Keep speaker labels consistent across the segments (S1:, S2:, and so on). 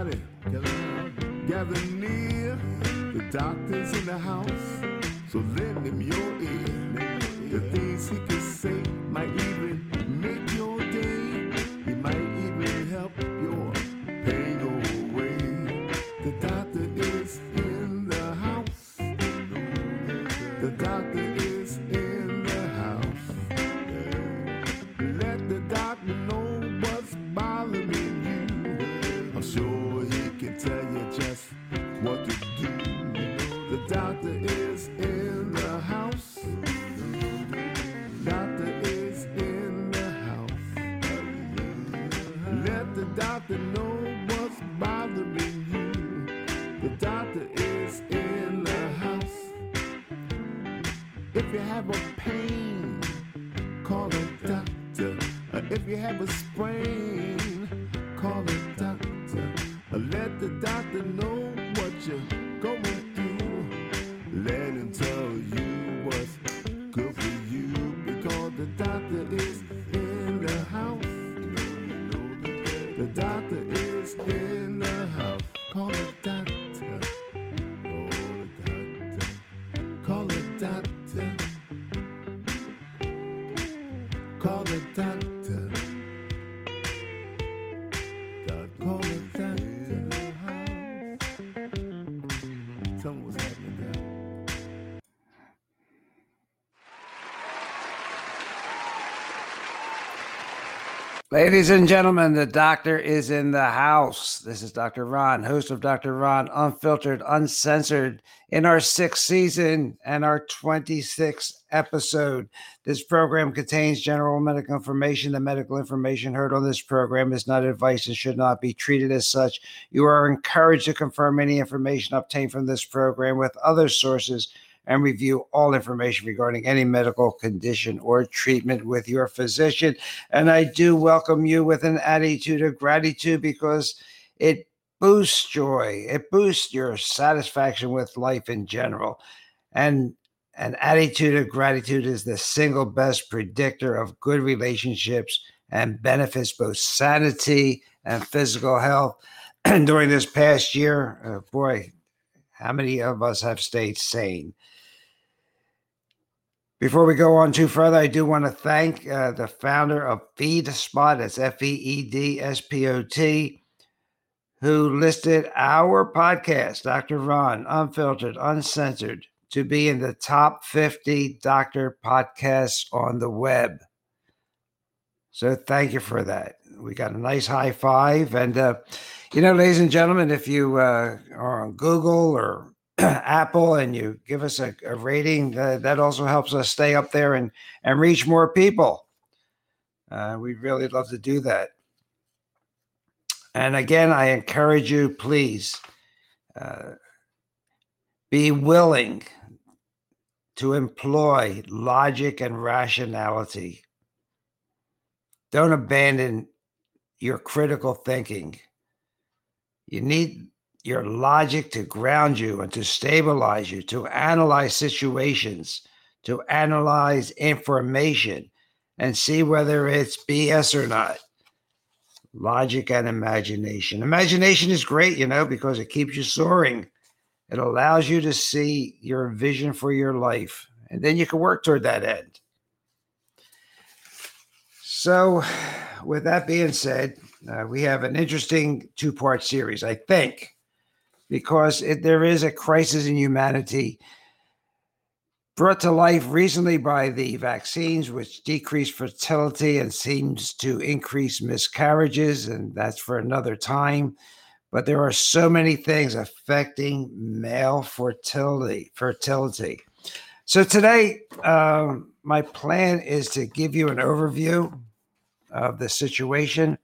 S1: everybody, gather near. The doctor's in the house, so lend
S2: Ladies and gentlemen, the doctor is in the house. This is Dr. Ron, host of Dr. Ron Unfiltered, Uncensored, in our sixth season and our 26th episode. This program contains general medical information. The medical information heard on this program is not advice and should not be treated as such. You are encouraged to confirm any information obtained from this program with other sources and review all information regarding any medical condition or treatment with your physician. And I do welcome you with an attitude of gratitude because it boosts joy, it boosts your satisfaction with life in general. And an attitude of gratitude is the single best predictor of good relationships and benefits both sanity and physical health. And during this past year, uh, boy, how many of us have stayed sane? Before we go on too further, I do want to thank uh, the founder of FeedSpot, that's F E E D S P O T, who listed our podcast, Dr. Ron, Unfiltered, Uncensored, to be in the top 50 doctor podcasts on the web. So thank you for that. We got a nice high five. And, uh, you know, ladies and gentlemen, if you uh, are on Google or Apple and you give us a, a rating, uh, that also helps us stay up there and, and reach more people. Uh, we'd really love to do that. And again, I encourage you, please uh, be willing to employ logic and rationality. Don't abandon your critical thinking. You need your logic to ground you and to stabilize you, to analyze situations, to analyze information and see whether it's BS or not. Logic and imagination. Imagination is great, you know, because it keeps you soaring. It allows you to see your vision for your life, and then you can work toward that end. So, with that being said, uh, we have an interesting two part series, I think, because it, there is a crisis in humanity brought to life recently by the vaccines, which decrease fertility and seems to increase miscarriages, and that's for another time. But there are so many things affecting male fertility. Fertility. So today, um, my plan is to give you an overview of the situation,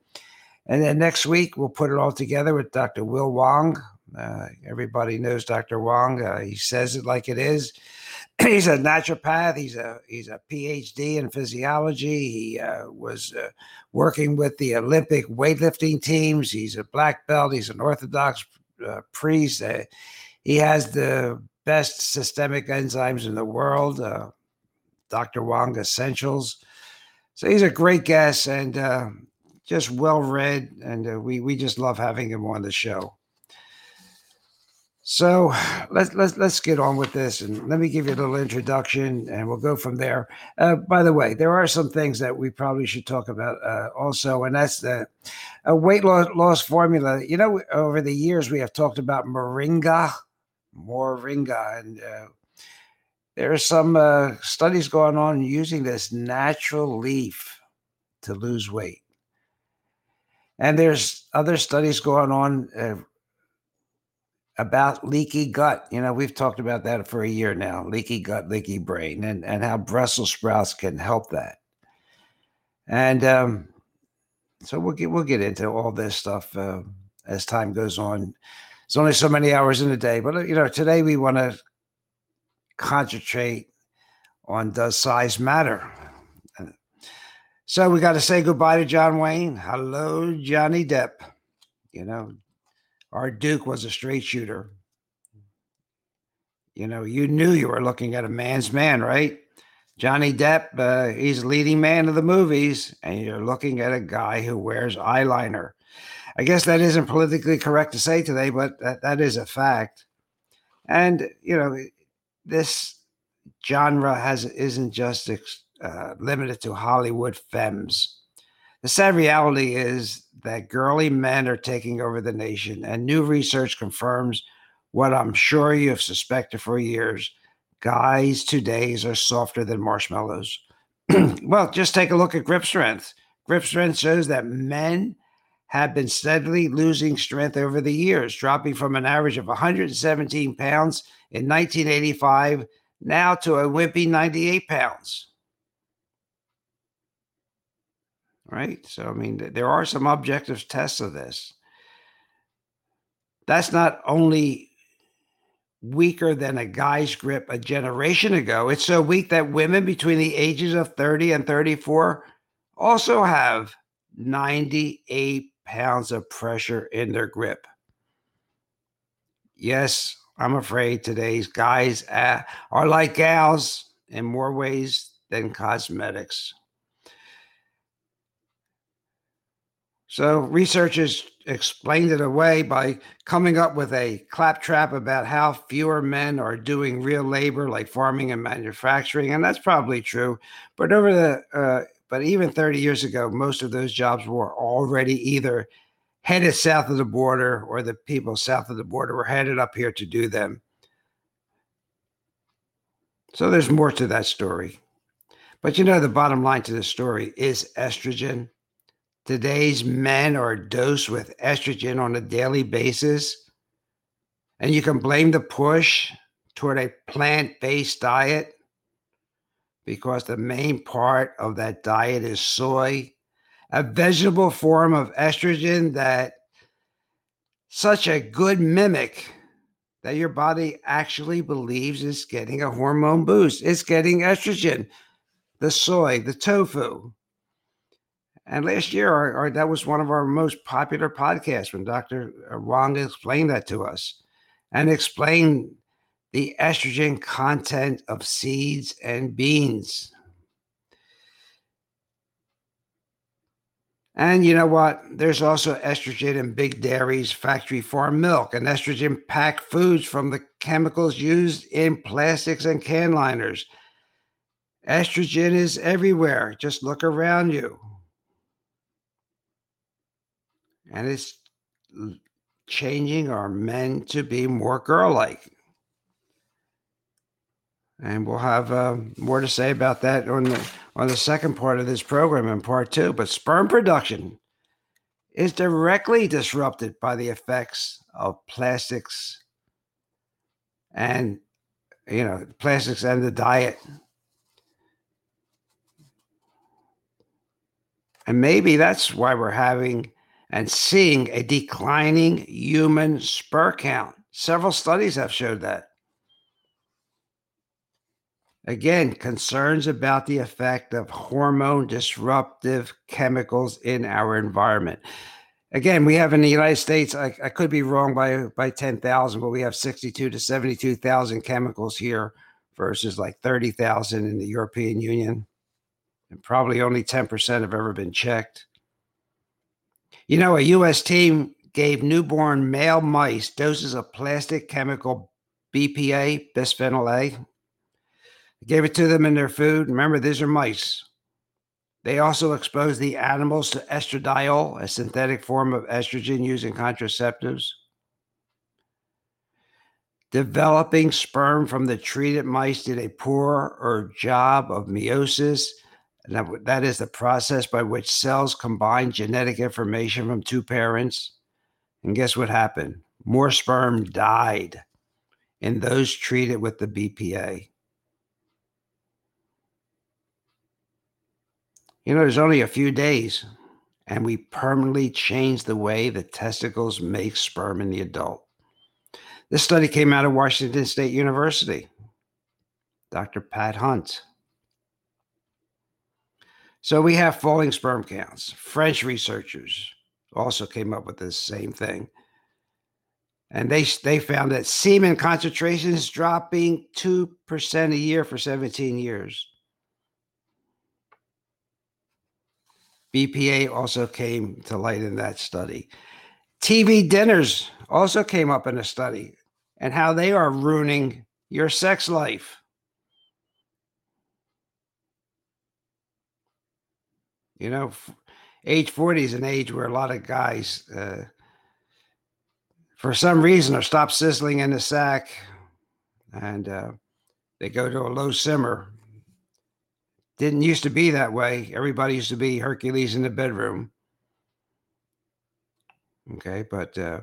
S2: and then next week we'll put it all together with Dr. Will Wong. Uh, everybody knows Dr. Wong. Uh, he says it like it is he's a naturopath. He's a he's a PhD in physiology. He uh, was uh, working with the Olympic weightlifting teams. He's a black belt. He's an Orthodox uh, priest. Uh, he has the best systemic enzymes in the world. Dr. Wong Essentials. So he's a great guest, and just well read, and we we just love having him on the show. So let's let's let's get on with this, and let me give you a little introduction, and we'll go from there. Uh, by the way, there are some things that we probably should talk about uh, also, and that's the a weight loss, loss formula. You know, over the years we have talked about moringa, moringa, and uh, there are some uh, studies going on using this natural leaf to lose weight, and there's other studies going on uh, about leaky gut. You know, we've talked about that for a year now leaky gut, leaky brain, and, and how Brussels sprouts can help that. And um, so we'll get, we'll get into all this stuff uh, as time goes on. It's only so many hours in a day, but you know, today we want to concentrate on does size matter? So we got to say goodbye to John Wayne. Hello, Johnny Depp. You know, our Duke was a straight shooter. You know, you knew you were looking at a man's man, right? Johnny Depp, uh, he's leading man of the movies, and you're looking at a guy who wears eyeliner. I guess that isn't politically correct to say today, but that, that is a fact. And, you know, this genre has isn't just uh, limited to Hollywood femmes. The sad reality is that girly men are taking over the nation, and new research confirms what I'm sure you have suspected for years. Guys today's are softer than marshmallows. well, just take a look at grip strength. Grip strength shows that men have been steadily losing strength over the years, dropping from an average of 117 pounds in 1985 now to a wimpy 98 pounds. Right? So, I mean, there are some objective tests of this. That's not only weaker than a guy's grip a generation ago, it's so weak that women between the ages of 30 and 34 also have 98 pounds of pressure in their grip. Yes, I'm afraid today's guys uh, are like gals in more ways than cosmetics. So researchers explained it away by coming up with a claptrap about how fewer men are doing real labor like farming and manufacturing, and that's probably true. But over the uh, but even 30 years ago, most of those jobs were already either headed south of the border or the people south of the border were headed up here to do them. So there's more to that story. But you know, the bottom line to the story is estrogen Today's men are dosed with estrogen on a daily basis. And you can blame the push toward a plant based diet because the main part of that diet is soy, a vegetable form of estrogen that such a good mimic that your body actually believes is getting a hormone boost. It's getting estrogen, the soy, the tofu. And last year, our, our, that was one of our most popular podcasts when Dr. Uh, Wong explained that to us and explained the estrogen content of seeds and beans. And you know what? There's also estrogen in big dairies, factory farm milk, and estrogen packed foods from the chemicals used in plastics and can liners. Estrogen is everywhere. Just look around you and it's changing our men to be more girl like. And we'll have uh, more to say about that on the on the second part of this program in part two. But sperm production is directly disrupted by the effects of plastics and you know plastics and the diet. And maybe that's why we're having and seeing a declining human spur count. Several studies have showed that. Again, concerns about the effect of hormone disruptive chemicals in our environment. Again, we have in the United States, I, I could be wrong by, by 10,000, but we have 62 to 72,000 chemicals here versus like 30,000 in the European Union. And probably only 10% have ever been checked. You know, a U.S. team gave newborn male mice doses of plastic chemical BPA, bisphenol A. gave it to them in their food. Remember, these are mice. They also exposed the animals to estradiol, a synthetic form of estrogen used in contraceptives. Developing sperm from the treated mice did a poor or job of meiosis. That, that is the process by which cells combine genetic information from two parents. And guess what happened? More sperm died in those treated with the BPA. You know, there's only a few days, and we permanently changed the way the testicles make sperm in the adult. This study came out of Washington State University. Dr. Pat Hunt. So we have falling sperm counts. French researchers also came up with the same thing. And they, they found that semen concentrations dropping 2% a year for 17 years. BPA also came to light in that study. TV dinners also came up in a study and how they are ruining your sex life. You know, age 40 is an age where a lot of guys, uh, for some reason, are stopped sizzling in the sack and uh, they go to a low simmer didn't used to be that way. Everybody used to be Hercules in the bedroom. Okay, but uh,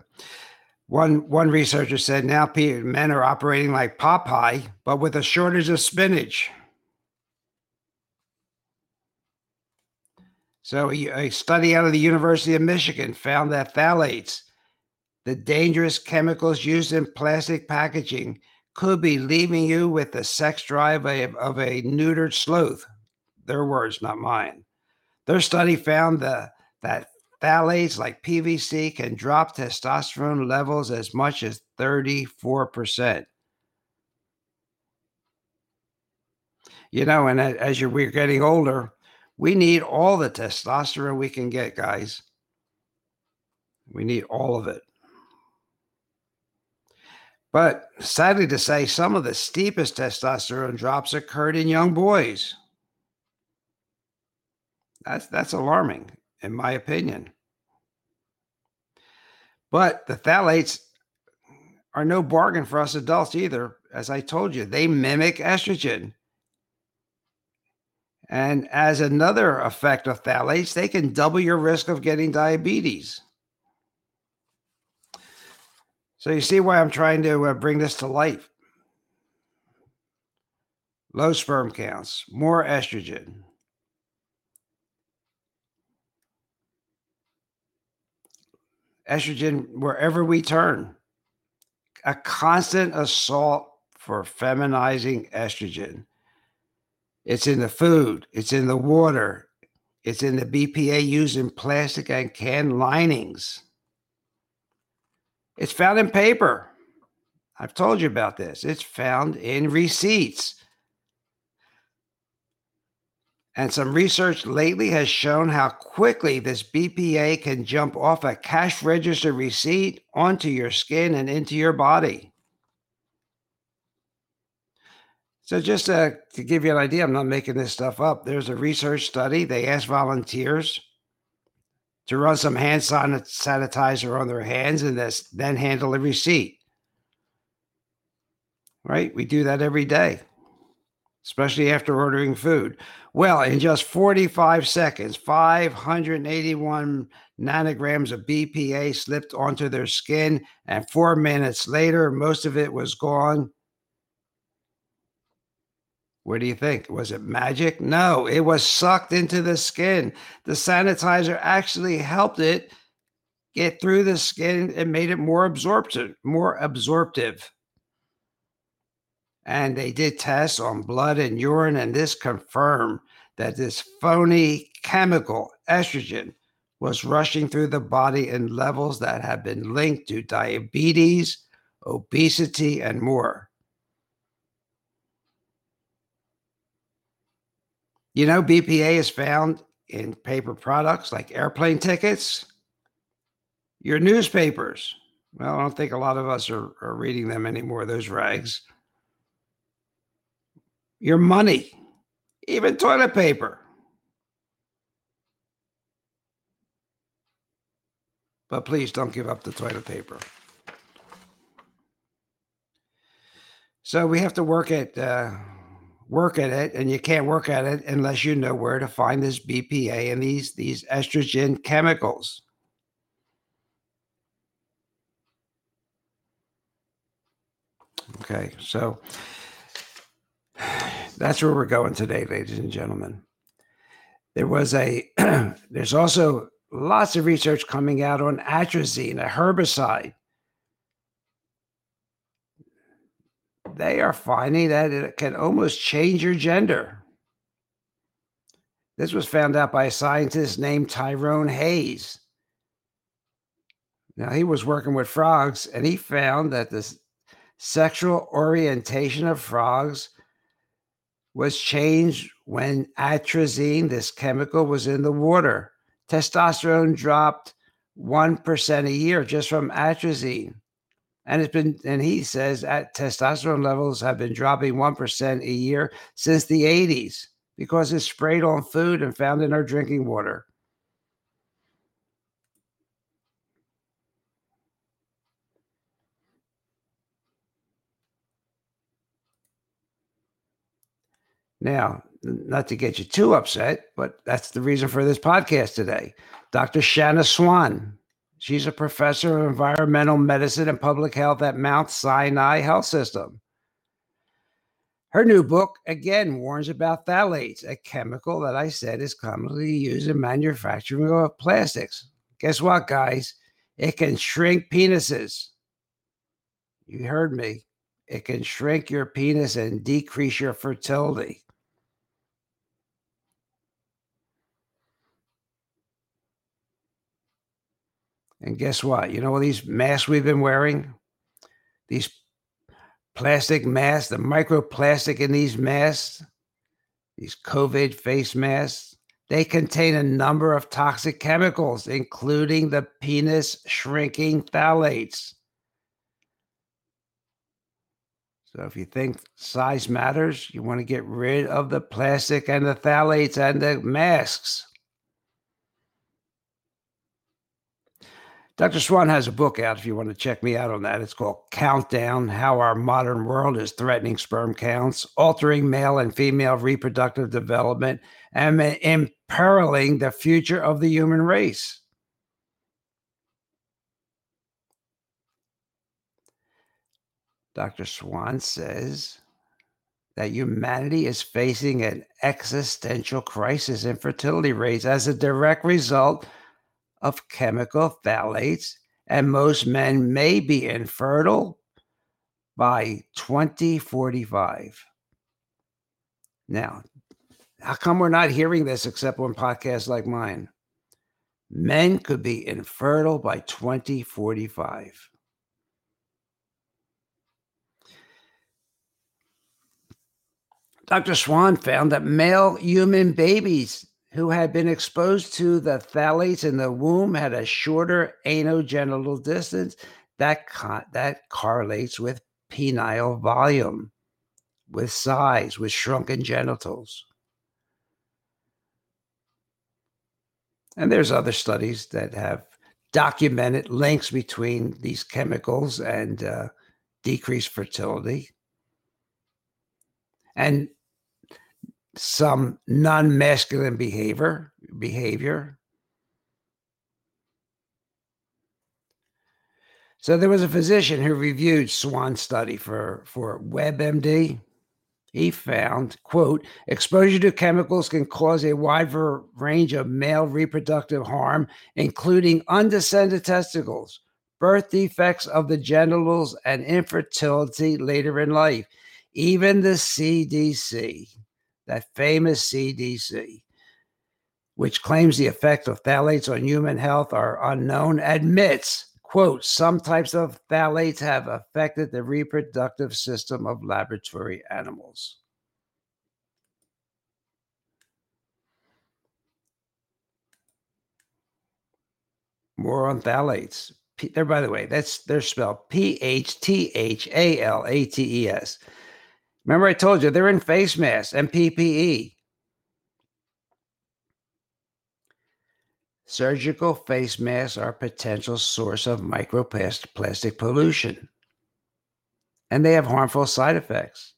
S2: one one researcher said now men are operating like Popeye, but with a shortage of spinach. So a study out of the University of Michigan found that phthalates, the dangerous chemicals used in plastic packaging, could be leaving you with the sex drive of, of a neutered sloth their words, not mine. Their study found the, that phthalates like PVC can drop testosterone levels as much as 34%. You know, and as you're, we're getting older, we need all the testosterone we can get, guys. We need all of it. But sadly to say, some of the steepest testosterone drops occurred in young boys. That's that's alarming, in my opinion. But the phthalates are no bargain for us adults either. As I told you, they mimic estrogen. And as another effect of phthalates, they can double your risk of getting diabetes. So you see why I'm trying to uh, bring this to light. Low sperm counts, more estrogen, estrogen wherever we turn. A constant assault for feminizing estrogen. It's in the food, it's in the water, it's in the BPA used in plastic and can linings. It's found in paper. I've told you about this. It's found in receipts. And some research lately has shown how quickly this BPA can jump off a cash register receipt onto your skin and into your body. So, just to, to give you an idea, I'm not making this stuff up. There's a research study. They asked volunteers to run some hand sanitizer on their hands and this, then handle a receipt. Right? We do that every day especially after ordering food. Well, in just 45 seconds, 581 nanograms of BPA slipped onto their skin, and four minutes later, most of it was gone. What do you think? Was it magic? No, it was sucked into the skin. The sanitizer actually helped it get through the skin and made it more absorptive, more absorptive and they did tests on blood and urine, and this confirmed that this phony chemical, estrogen, was rushing through the body in levels that have been linked to diabetes, obesity, and more. You know, BPA is found in paper products like airplane tickets, Your newspapers. Well, I don't think a lot of us are, are reading them anymore, those rags. Your money, even toilet paper. But please don't give up the toilet paper. So we have to work at uh, work at it, and you can't work at it unless you know where to find this BPA and these these estrogen chemicals. Okay, so that's where we're going today, ladies and gentlemen. There was a there's also lots of research coming out on atrazine, a herbicide. They are finding that it can almost change your gender. This was found out by a scientist named Tyrone Hayes. Now, he was working with frogs and he found that the sexual orientation of frogs was changed when atrazine, this chemical, was in the water testosterone dropped 1% a year just from atrazine. And it's been, and he says that testosterone levels have been dropping 1% a year since the 80s because it's sprayed on food and found in our drinking water. Now, not to get you too upset, but that's the reason for this podcast today. Dr. Shanna Swan. She's a professor of environmental medicine and public health at Mount Sinai Health System. Her new book again warns about phthalates, a chemical that I said is commonly used in manufacturing of plastics. Guess what, guys? It can shrink penises. You heard me. It can shrink your penis and decrease your fertility. And guess what? You know these masks we've been wearing? These plastic masks, the microplastic in these masks, these COVID face masks, they contain a number of toxic chemicals, including the penis shrinking phthalates. So if you think size matters, you want to get rid of the plastic and the phthalates and the masks. Dr. Swan has a book out if you want to check me out on that. It's called Countdown How Our Modern World is Threatening Sperm Counts, Altering Male and Female Reproductive Development, and Imperiling the Future of the Human Race. Dr. Swan says that humanity is facing an existential crisis in fertility rates as a direct result of chemical phthalates, and most men may be infertile by 2045. Now, how come we're not hearing this except on podcasts like mine? Men could be infertile by 2045. Dr. Swan found that male human babies who had been exposed to the phthalates in the womb had a shorter anogenital distance that co- that correlates with penile volume with size with shrunken genitals. And there's other studies that have documented links between these chemicals and uh, decreased fertility. And some non-masculine behavior behavior. So there was a physician who reviewed swan study for for webmd. He found quote exposure to chemicals can cause a wide range of male reproductive harm including undescended testicles birth defects of the genitals and infertility later in life even the cdc that famous CDC, which claims the effect of phthalates on human health are unknown, admits, quote, some types of phthalates have affected the reproductive system of laboratory animals. more on phthalates. P- there, by the way, that's they're spelled P H T H A L A T E S. Remember, I told you they're in face masks and PPE. Surgical face masks are a potential source of microplastic pollution, and they have harmful side effects.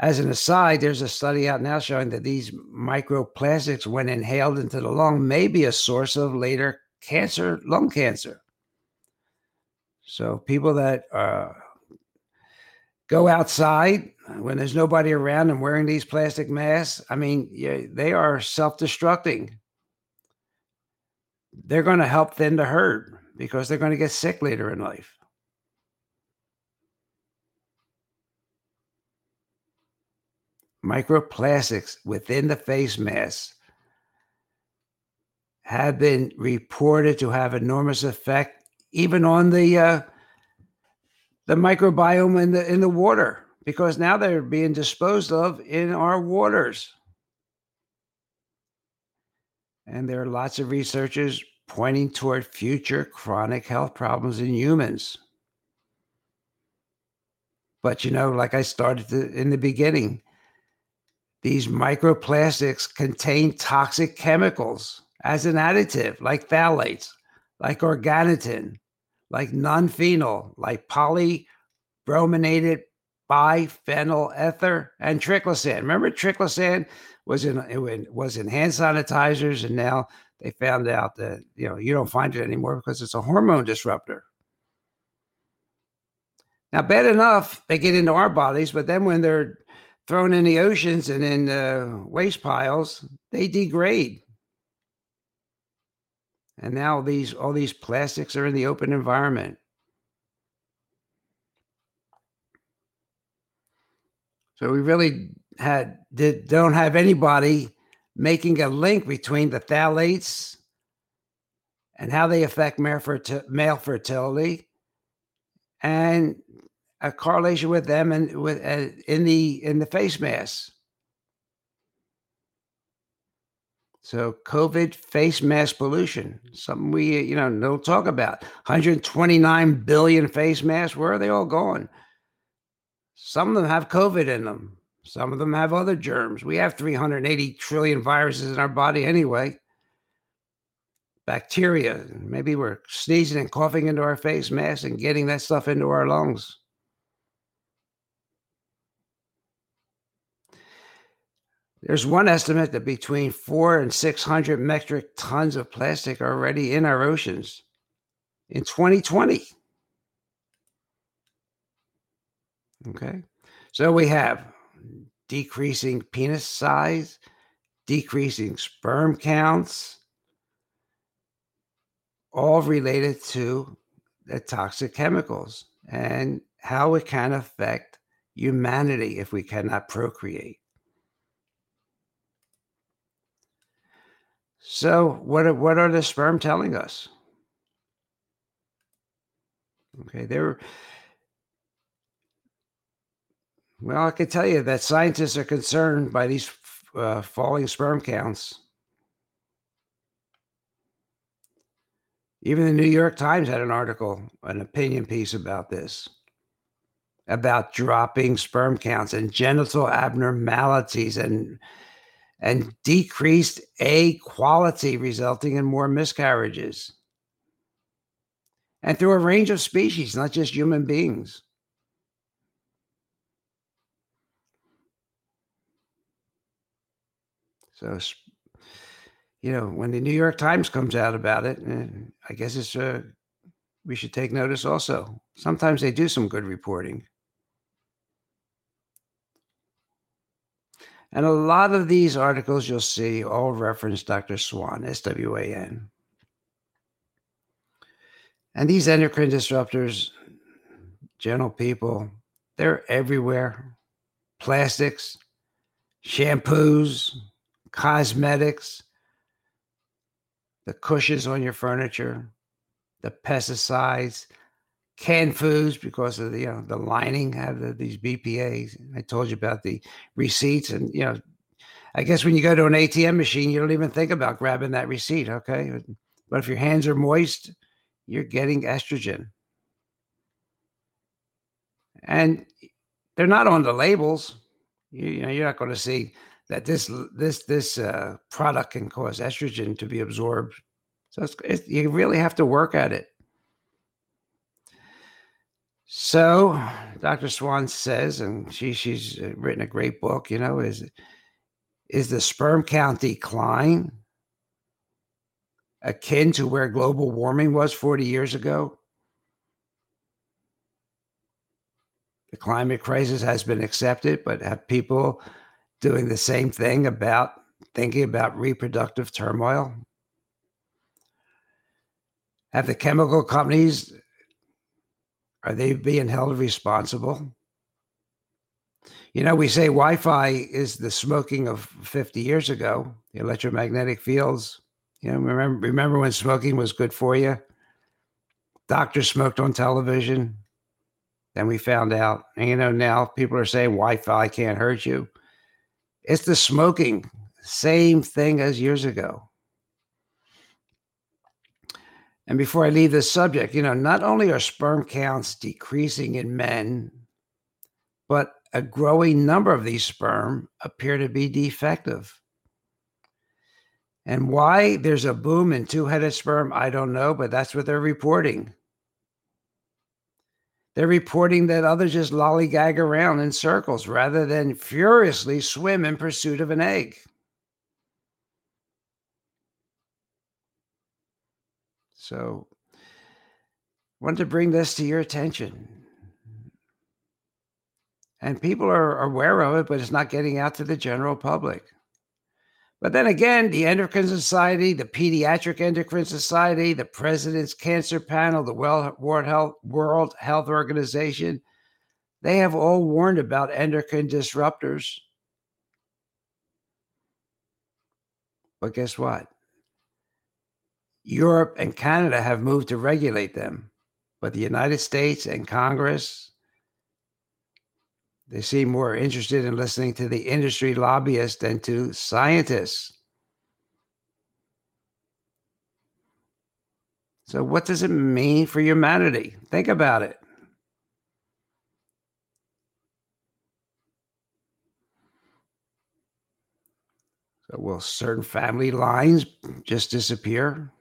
S2: As an aside, there's a study out now showing that these microplastics, when inhaled into the lung, may be a source of later cancer, lung cancer. So people that uh, go outside when there's nobody around and wearing these plastic masks, I mean, yeah, they are self-destructing. They're going to help thin the herd because they're going to get sick later in life. Microplastics within the face mask have been reported to have enormous effect even on the uh, the microbiome in the in the water because now they're being disposed of in our waters. And there are lots of researchers pointing toward future chronic health problems in humans. But you know, like I started to, in the beginning, these microplastics contain toxic chemicals as an additive, like phthalates, like organotin, like nonphenol, like polybrominated biphenyl ether, and triclosan. Remember, triclosan was in it was in hand sanitizers, and now they found out that you know you don't find it anymore because it's a hormone disruptor. Now, bad enough they get into our bodies, but then when they're thrown in the oceans and in uh, waste piles, they degrade. And now these all these plastics are in the open environment. So we really had did, don't have anybody making a link between the phthalates and how they affect male, ferti- male fertility and a correlation with them and with uh, in the in the face mask. So COVID face mask pollution, mm-hmm. something we uh, you know don't talk about. 129 billion face masks. Where are they all going? Some of them have COVID in them. Some of them have other germs. We have 380 trillion viruses in our body anyway. Bacteria. Maybe we're sneezing and coughing into our face mask and getting that stuff into our lungs. There's one estimate that between four and 600 metric tons of plastic are already in our oceans in 2020. Okay. So we have decreasing penis size, decreasing sperm counts, all related to the toxic chemicals and how it can affect humanity if we cannot procreate. So, what are, what are the sperm telling us? Okay, they're well. I can tell you that scientists are concerned by these uh, falling sperm counts. Even the New York Times had an article, an opinion piece about this, about dropping sperm counts and genital abnormalities and and decreased A quality, resulting in more miscarriages. And through a range of species, not just human beings. So, you know, when the New York Times comes out about it, eh, I guess it's uh, we should take notice also. Sometimes they do some good reporting. And a lot of these articles you'll see all reference Dr. Swan, S W A N. And these endocrine disruptors, gentle people, they're everywhere. Plastics, shampoos, cosmetics, the cushions on your furniture, the pesticides, canned foods because of the you know the lining have the, these BPA's. I told you about the receipts, and you know, I guess when you go to an ATM machine, you don't even think about grabbing that receipt. Okay, But if your hands are moist, you're getting estrogen. And they're not on the labels. You, you know, you're not going to see that this this this uh, product can cause estrogen to be absorbed. So it's, it's, you really have to work at it. So Dr. Swan says, and she she's uh, written a great book. You know, is is the sperm count decline akin to where global warming was 40 years ago? The climate crisis has been accepted, but have people doing the same thing about thinking about reproductive turmoil? Have the chemical companies are they being held responsible? You know, we say Wi-Fi is the smoking of 50 years ago, the electromagnetic fields. You know, remember remember when smoking was good for you? Doctors smoked on television. Then we found out. And you know, now people are saying Wi-Fi can't hurt you. It's the smoking, same thing as years ago. And before I leave this subject, you know, not only are sperm counts decreasing in men, but a growing number of these sperm appear to be defective. And why there's a boom in two headed sperm, I don't know, but that's what they're reporting. They're reporting that others just lollygag around in circles rather than furiously swim in pursuit of an egg. So, wanted to bring this to your attention. And people are aware of it, but it's not getting out to the general public. But then again, the Endocrine Society, the Pediatric Endocrine Society, the President's Cancer Panel, the World Health, World Health Organization, they have all warned about endocrine disruptors. But guess what? Europe and Canada have moved to regulate them. But the United States and Congress, they seem more interested in listening to the industry lobbyists than to scientists. So, what does it mean for humanity? Think about it. So, will certain family lines just disappear?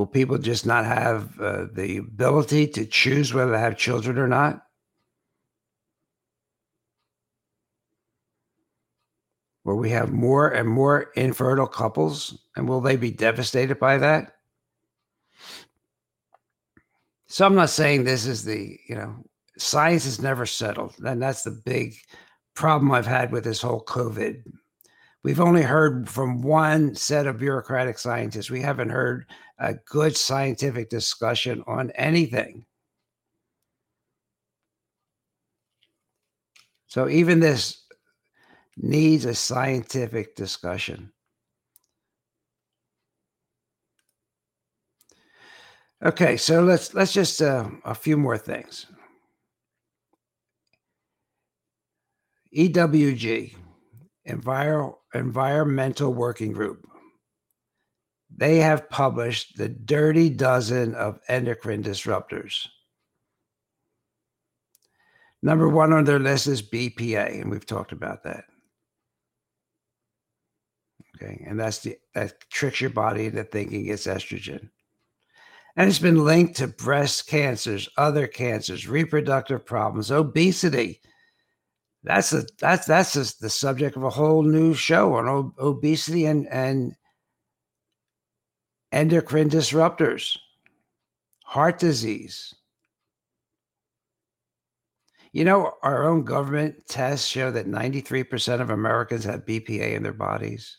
S2: Will people just not have uh, the ability to choose whether to have children or not? Will we have more and more infertile couples? And will they be devastated by that? So I'm not saying this is the, you know, science is never settled. And that's the big problem I've had with this whole COVID We've only heard from one set of bureaucratic scientists. We haven't heard a good scientific discussion on anything. So even this needs a scientific discussion. Okay, so let's let's just uh, a few more things. EWG, Enviro, Environmental Working Group. They have published the dirty dozen of endocrine disruptors. Number one on their list is BPA, and we've talked about that. Okay, and that's the that tricks your body into thinking it's estrogen. And it's been linked to breast cancers, other cancers, reproductive problems, obesity, that's a that's that's the subject of a whole new show on ob- obesity and and endocrine disruptors, heart disease. You know, our own government tests show that 93% of Americans have BPA in their bodies.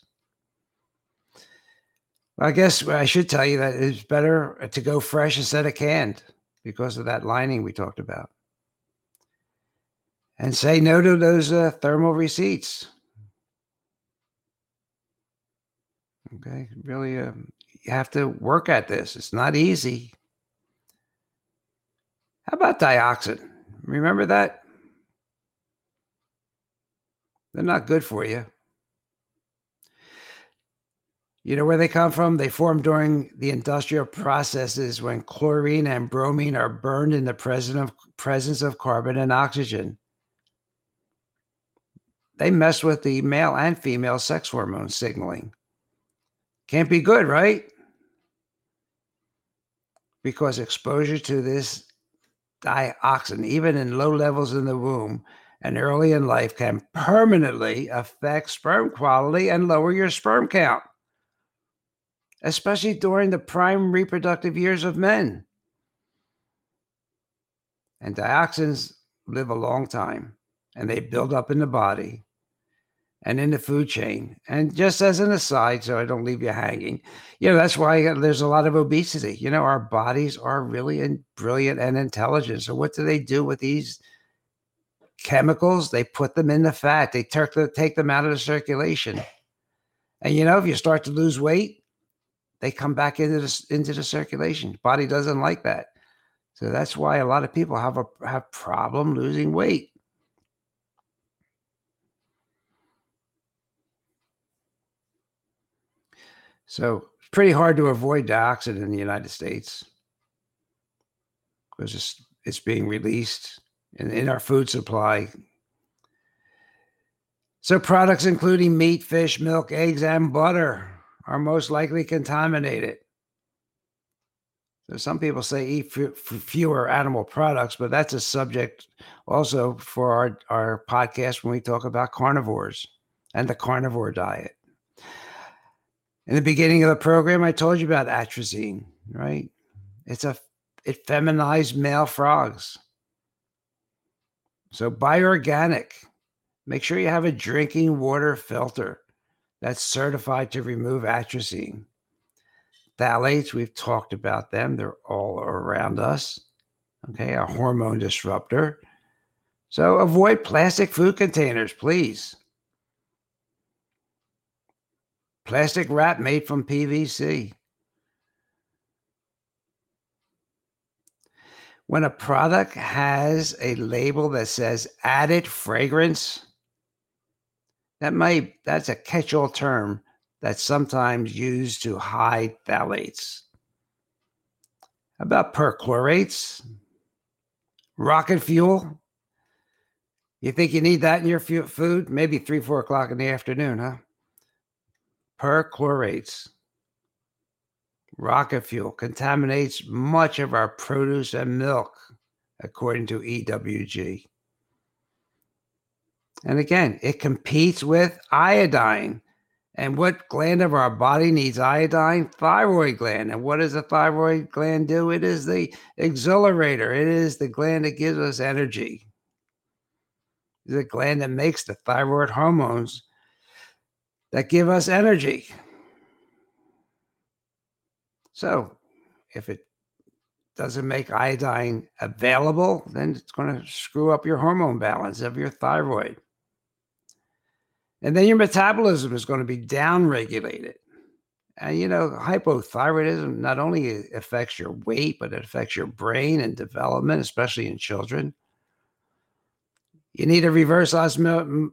S2: I guess I should tell you that it's better to go fresh instead of canned because of that lining we talked about and say no to those uh, thermal receipts. Okay, really, uh, you have to work at this. It's not easy. How about dioxin? Remember that? They're not good for you. You know where they come from? They form during the industrial processes when chlorine and bromine are burned in the presence of, presence of carbon and oxygen. They mess with the male and female sex hormone signaling. Can't be good, right? Because exposure to this dioxin, even in low levels in the womb and early in life, can permanently affect sperm quality and lower your sperm count, especially during the prime reproductive years of men. And dioxins live a long time and they build up in the body and in the food chain. And just as an aside, so I don't leave you hanging, you know, that's why uh, there's a lot of obesity. You know, our bodies are really brilliant and intelligent. So, what do they do with these chemicals? They put them in the fat, they take them out of the circulation. And, you know, if you start to lose weight, they come back into the, into the circulation. Body doesn't like that. So that's why a lot of people have a have problem losing weight. So it's pretty hard to avoid dioxin in the United States because it's, it's being released in, in our food supply. So products including meat, fish, milk, eggs, and butter are most likely contaminated. So some people say eat f- fewer animal products, but that's a subject also for our, our podcast when we talk about carnivores and the carnivore diet. In the beginning of the program, I told you about atrazine, right? It's a it feminized male frogs. So buy organic. Make sure you have a drinking water filter that's certified to remove atrazine. Phthalates, we've talked about them. They're all around us. Okay, a hormone disruptor. So avoid plastic food containers, please. Plastic wrap made from PVC. When a product has a label that says added fragrance, that might that's a catch-all term that's sometimes used to hide phthalates. About perchlorates? Rocket fuel? You think you need that in your food? Maybe three, four o'clock in the afternoon, huh? Perchlorates. Rocket fuel contaminates much of our produce and milk, according to EWG. And again, it competes with iodine. And what gland of our body needs iodine? Thyroid gland. And what does the thyroid gland do? It is the exhilarator, it is the gland that gives us energy. It's the gland that makes the thyroid hormones that give us energy. So, if it doesn't make iodine available, then it's going to screw up your hormone balance of your thyroid. And then your metabolism is going to be downregulated. And you know, hypothyroidism not only affects your weight, but it affects your brain and development, especially in children. You need a reverse osmosis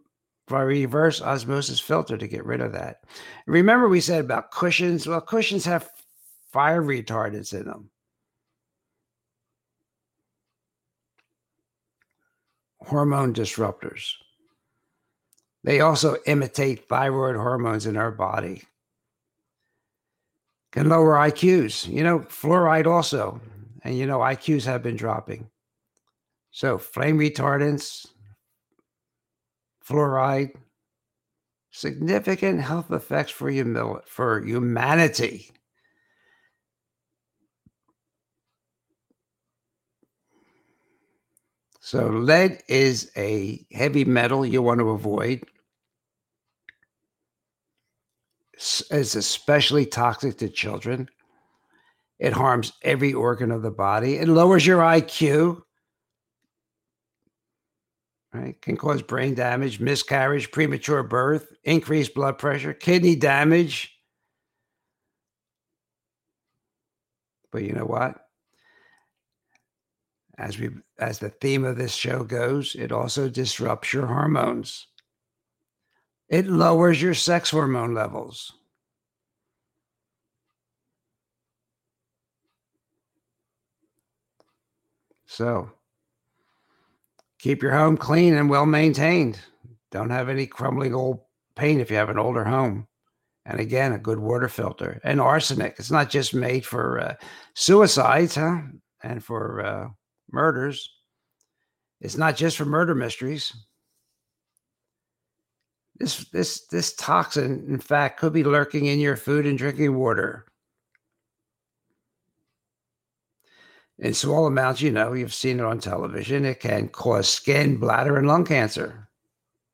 S2: a reverse osmosis filter to get rid of that. Remember, we said about cushions. Well, cushions have fire retardants in them. Hormone disruptors. They also imitate thyroid hormones in our body. Can lower IQs. You know, fluoride also. And you know, IQs have been dropping. So, flame retardants, fluoride, significant health effects for, humil- for humanity. So, lead is a heavy metal you want to avoid. It's especially toxic to children. It harms every organ of the body. It lowers your IQ right, can cause brain damage, miscarriage, premature birth, increased blood pressure, kidney damage. But you know what? As we as the theme of this show goes, it also disrupts your hormones. It lowers your sex hormone levels. So, keep your home clean and well maintained. Don't have any crumbling old paint if you have an older home. And again, a good water filter and arsenic. It's not just made for uh, suicides, huh? And for uh, murders. It's not just for murder mysteries. This this this toxin, in fact, could be lurking in your food and drinking water. In small amounts, you know, you've seen it on television. It can cause skin, bladder, and lung cancer.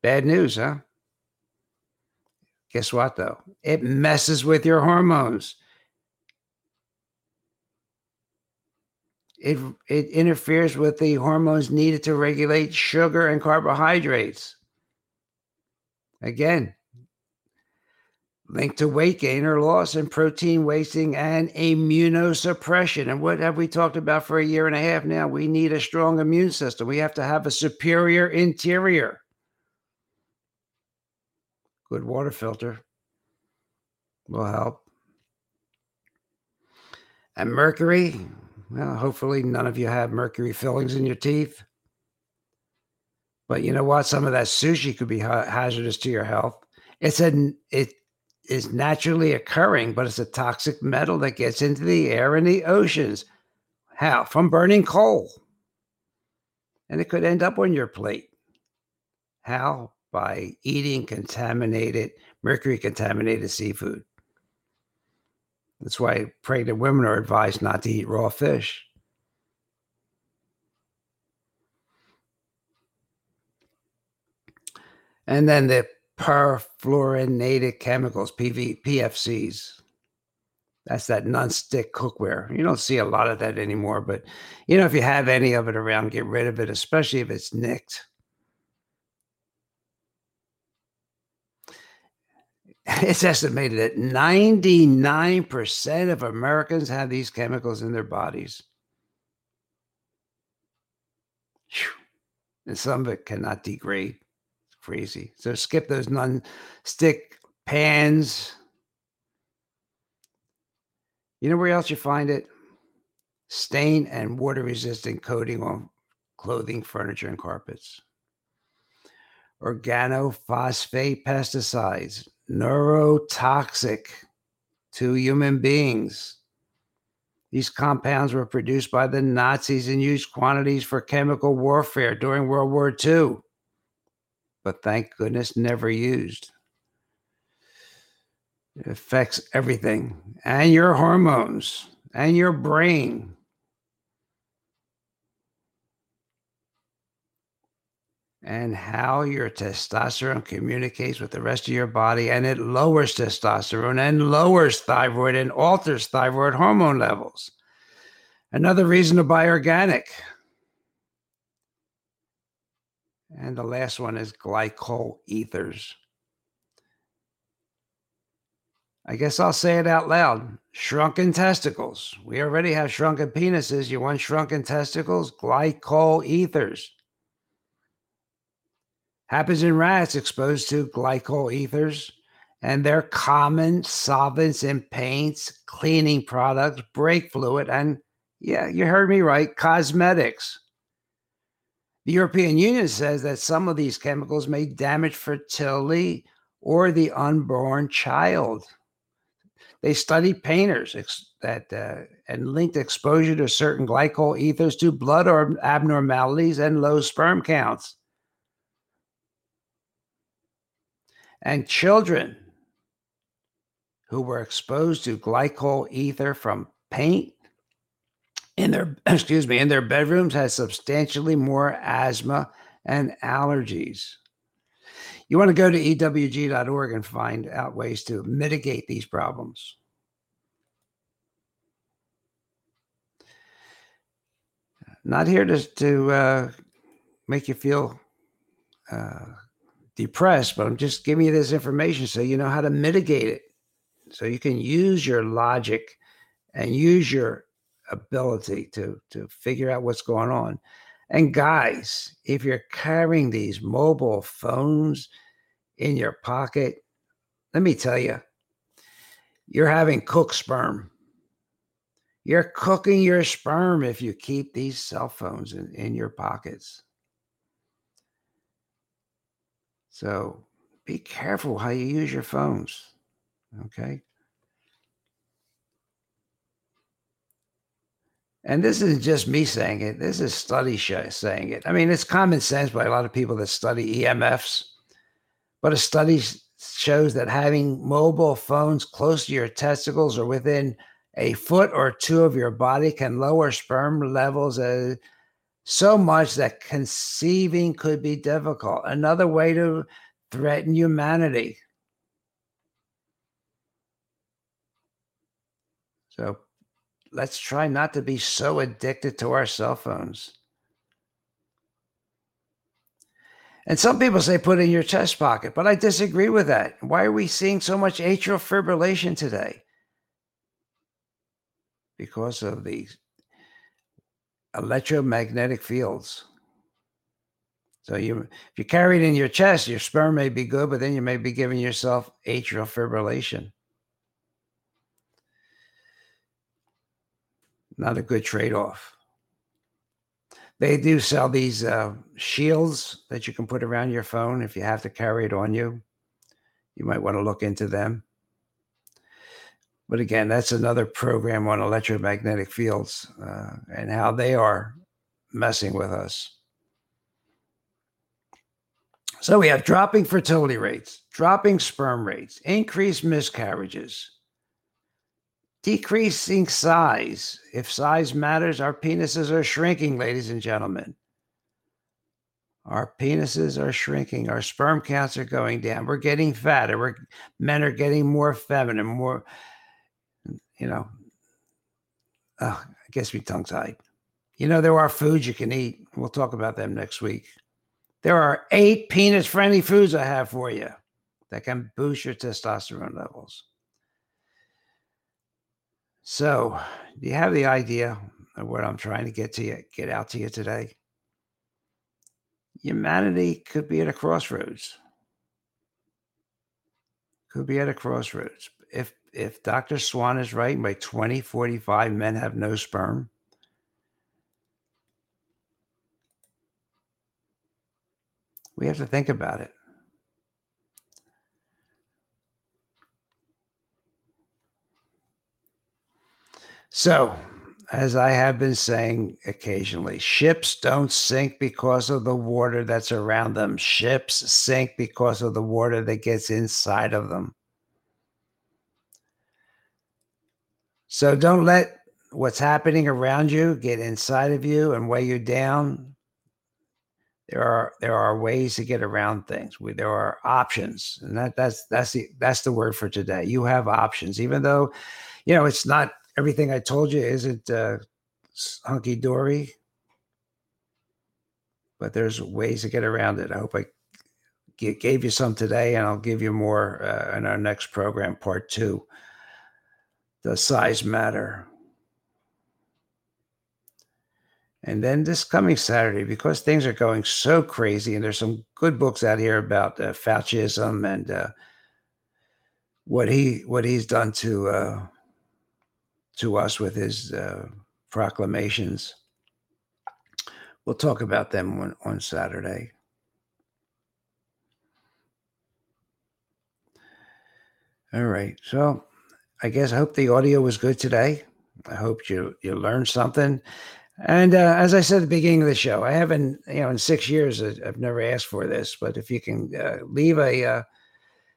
S2: Bad news, huh? Guess what, though? It messes with your hormones. It, it interferes with the hormones needed to regulate sugar and carbohydrates. Again, linked to weight gain or loss and protein wasting and immunosuppression. And what have we talked about for a year and a half now? We need a strong immune system. We have to have a superior interior. Good water filter will help. And mercury, well, hopefully none of you have mercury fillings in your teeth. But you know what? Some of that sushi could be ha- hazardous to your health. It's a it is naturally occurring, but it's a toxic metal that gets into the air and the oceans. How? From burning coal. And it could end up on your plate. How? By eating contaminated, mercury contaminated seafood. That's why pregnant women are advised not to eat raw fish. And then the perfluorinated chemicals, PV, PFCs. That's that non-stick cookware. You don't see a lot of that anymore, but you know, if you have any of it around, get rid of it, especially if it's nicked. It's estimated that 99% of Americans have these chemicals in their bodies. And some of it cannot degrade crazy. So skip those non-stick pans. You know where else you find it? Stain and water resistant coating on clothing, furniture, and carpets. Organophosphate pesticides, neurotoxic to human beings. These compounds were produced by the Nazis in huge quantities for chemical warfare during World War II but thank goodness never used. It affects everything and your hormones and your brain. And how your testosterone communicates with the rest of your body, and it lowers testosterone and lowers thyroid and alters thyroid hormone levels. Another reason to buy organic. And the last one is glycol ethers. I guess I'll say it out loud. Shrunken testicles. We already have shrunken penises. You want shrunken testicles? Glycol ethers. Happens in rats exposed to glycol ethers, and they're common solvents in paints, cleaning products, brake fluid, and yeah, you heard me right, cosmetics. The European Union says that some of these chemicals may damage fertility or the unborn child. They studied painters ex- that uh, and linked exposure to certain glycol ethers to blood or abnormalities and low sperm counts. And children who were exposed to glycol ether from paint in their excuse me in their bedrooms has substantially more asthma and allergies. You want to go to ewg.org and find out ways to mitigate these problems. Not here to, to uh, make you feel uh, depressed, but I'm just giving you this information so you know how to mitigate it. So you can use your logic and use your ability to to figure out what's going on. And guys, if you're carrying these mobile phones in your pocket, let me tell you, you're having cook sperm. You're cooking your sperm if you keep these cell phones in, in your pockets. So be careful how you use your phones. Okay. And this isn't just me saying it. This is study saying it. I mean, it's common sense by a lot of people that study EMFs, but a study shows that having mobile phones close to your testicles or within a foot or two of your body can lower sperm levels uh, so much that conceiving could be difficult. Another way to threaten humanity. So let's try not to be so addicted to our cell phones. And some people say put in your chest pocket, but I disagree with that. Why are we seeing so much atrial fibrillation today? because of the electromagnetic fields. So you, if you carry it in your chest, your sperm may be good, but then you may be giving yourself atrial fibrillation. Not a good trade-off. They do sell these uh, shields that you can put around your phone if you have to carry it on you. You might want to look into them. But again, that's another program on electromagnetic fields uh, and how they are messing with us. So we have dropping fertility rates, dropping sperm rates, increased miscarriages, decreasing size. If size matters, our penises are shrinking, ladies and gentlemen. Our penises are shrinking. Our sperm counts are going down. We're getting fatter. We're, men are getting more feminine, more you know, I guess we tongue tied. You know, there are foods you can eat. We'll talk about them next week. There are eight penis friendly foods I have for you that can boost your testosterone levels. So, do you have the idea of what I'm trying to get to you, get out to you today? Humanity could be at a crossroads. Could be at a crossroads. If if Dr. Swan is right, by 2045, men have no sperm. We have to think about it. So, as I have been saying occasionally, ships don't sink because of the water that's around them. Ships sink because of the water that gets inside of them. So don't let what's happening around you get inside of you and weigh you down. There are there are ways to get around things. We, there are options, and that that's that's the that's the word for today. You have options, even though, you know, it's not everything I told you isn't uh, hunky dory. But there's ways to get around it. I hope I gave you some today, and I'll give you more uh, in our next program, part two does size matter? And then this coming Saturday, because things are going so crazy, and there's some good books out here about uh, Fauciism and uh, what he what he's done to uh, to us with his uh, proclamations. We'll talk about them on, on Saturday. All right, so I guess I hope the audio was good today. I hope you you learned something. And uh, as I said at the beginning of the show, I haven't, you know, in six years, uh, I've never asked for this, but if you can uh, leave a, uh,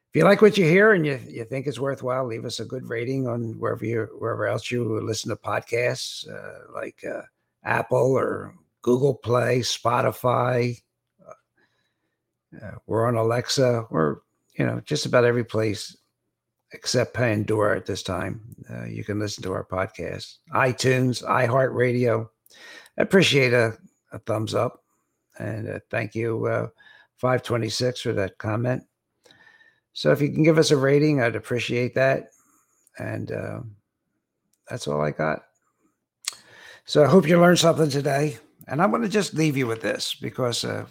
S2: if you like what you hear and you, you think it's worthwhile, leave us a good rating on wherever you, wherever else you listen to podcasts, uh, like uh, Apple or Google Play, Spotify. we're on Alexa. We're, you know, just about every place except Pandora at this time. Uh, you can listen to our podcast, iTunes, iHeartRadio. Appreciate a, a thumbs up and uh, thank you, uh, 526, for that comment. So if you can give us a rating, I'd appreciate that. And uh, that's all I got. So I hope you learned something today. And I'm going to just leave you with this because uh,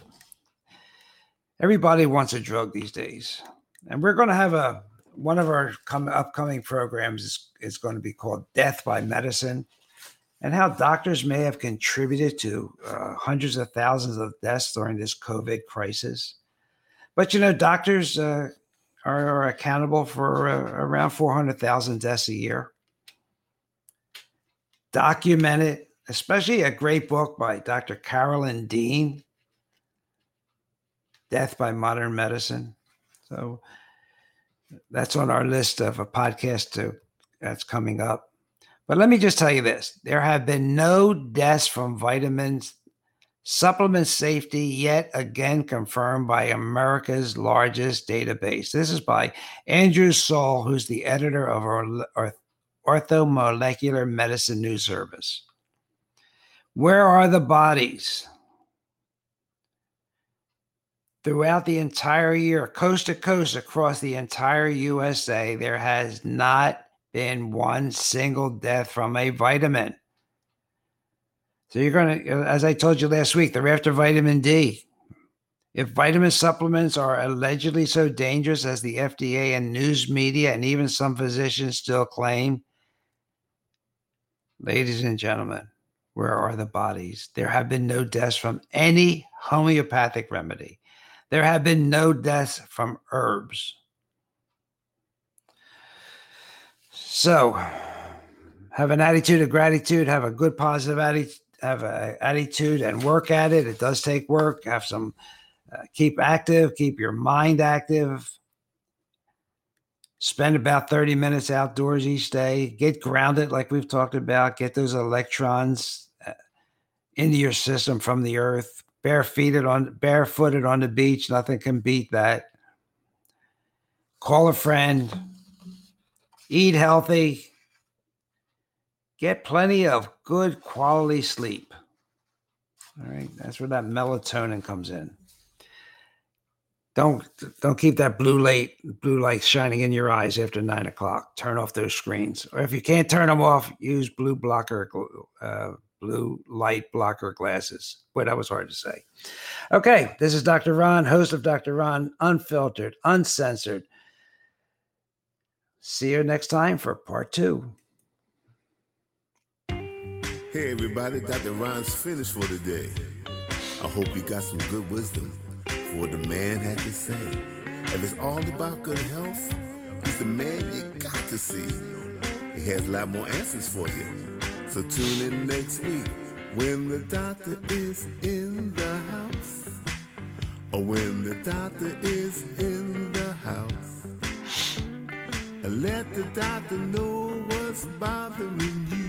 S2: everybody wants a drug these days. And we're going to have a one of our come, upcoming programs is, is going to be called Death by Medicine. and how doctors may have contributed to uh, hundreds of thousands of deaths during this COVID crisis. But you know, doctors uh, are, are, accountable for uh, around 400,000 deaths a year. Documented, especially a great book by Dr. Carolyn Dean, Death by Modern Medicine. So that's on our list of a podcast to, that's coming up. But let me just tell you this there have been no deaths from vitamins supplement safety yet again confirmed by America's largest database. This is by Andrew Saul, who's the editor of our Orthomolecular Medicine News Service. Where are the bodies? Throughout the entire year, coast to coast across the entire USA, there has not been one single death from a vitamin. So you're going to, as I told you last week, they're after vitamin D. If vitamin supplements are allegedly so dangerous as the FDA and news media and even some physicians still claim, ladies and gentlemen, where are the bodies? There have been no deaths from any homeopathic remedy. There have been no deaths from herbs. So, have an attitude of gratitude, have a good positive attitude, have an attitude and work at it. It does take work. Have some, uh, keep active, keep your mind active. Spend about 30 minutes outdoors each day. Get grounded, like we've talked about. Get those electrons uh, into your system from the earth. Barefooted on barefooted on the beach, nothing can beat that. Call a friend eat healthy, get plenty of good quality sleep. All right, that's where that melatonin comes in. Don't don't keep that blue light blue light shining in your eyes after nine o'clock. Turn off those screens, or if you can't turn them off, use blue blocker uh, blue light blocker glasses. Boy, that was hard to say. Okay, this is Dr. Ron, host of Dr. Ron, unfiltered, uncensored See you next time for part two.
S1: Hey, everybody, Dr. Ron's finished for today. I hope you got some good wisdom for what the man had to say. If it's all about good health, he's the man you got to see. He has a lot more answers for you. So tune in next week when the doctor is in the house. Or when the doctor is in the house. And let the doctor know what's bothering you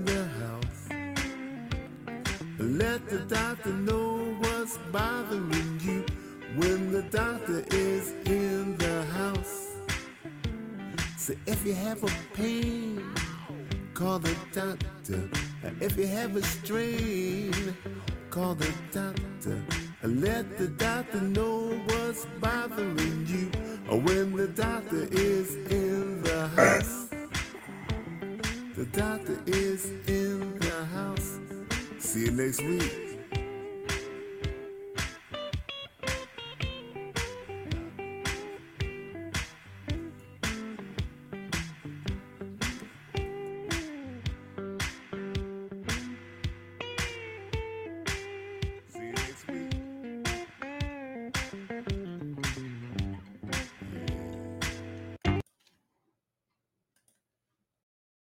S1: Let the doctor know what's bothering you when the doctor is in the house. So if you have a pain, call the doctor. If you have a strain, call the doctor. Let the doctor know what's bothering you when the doctor is in the house. The doctor is in the house. See you next week.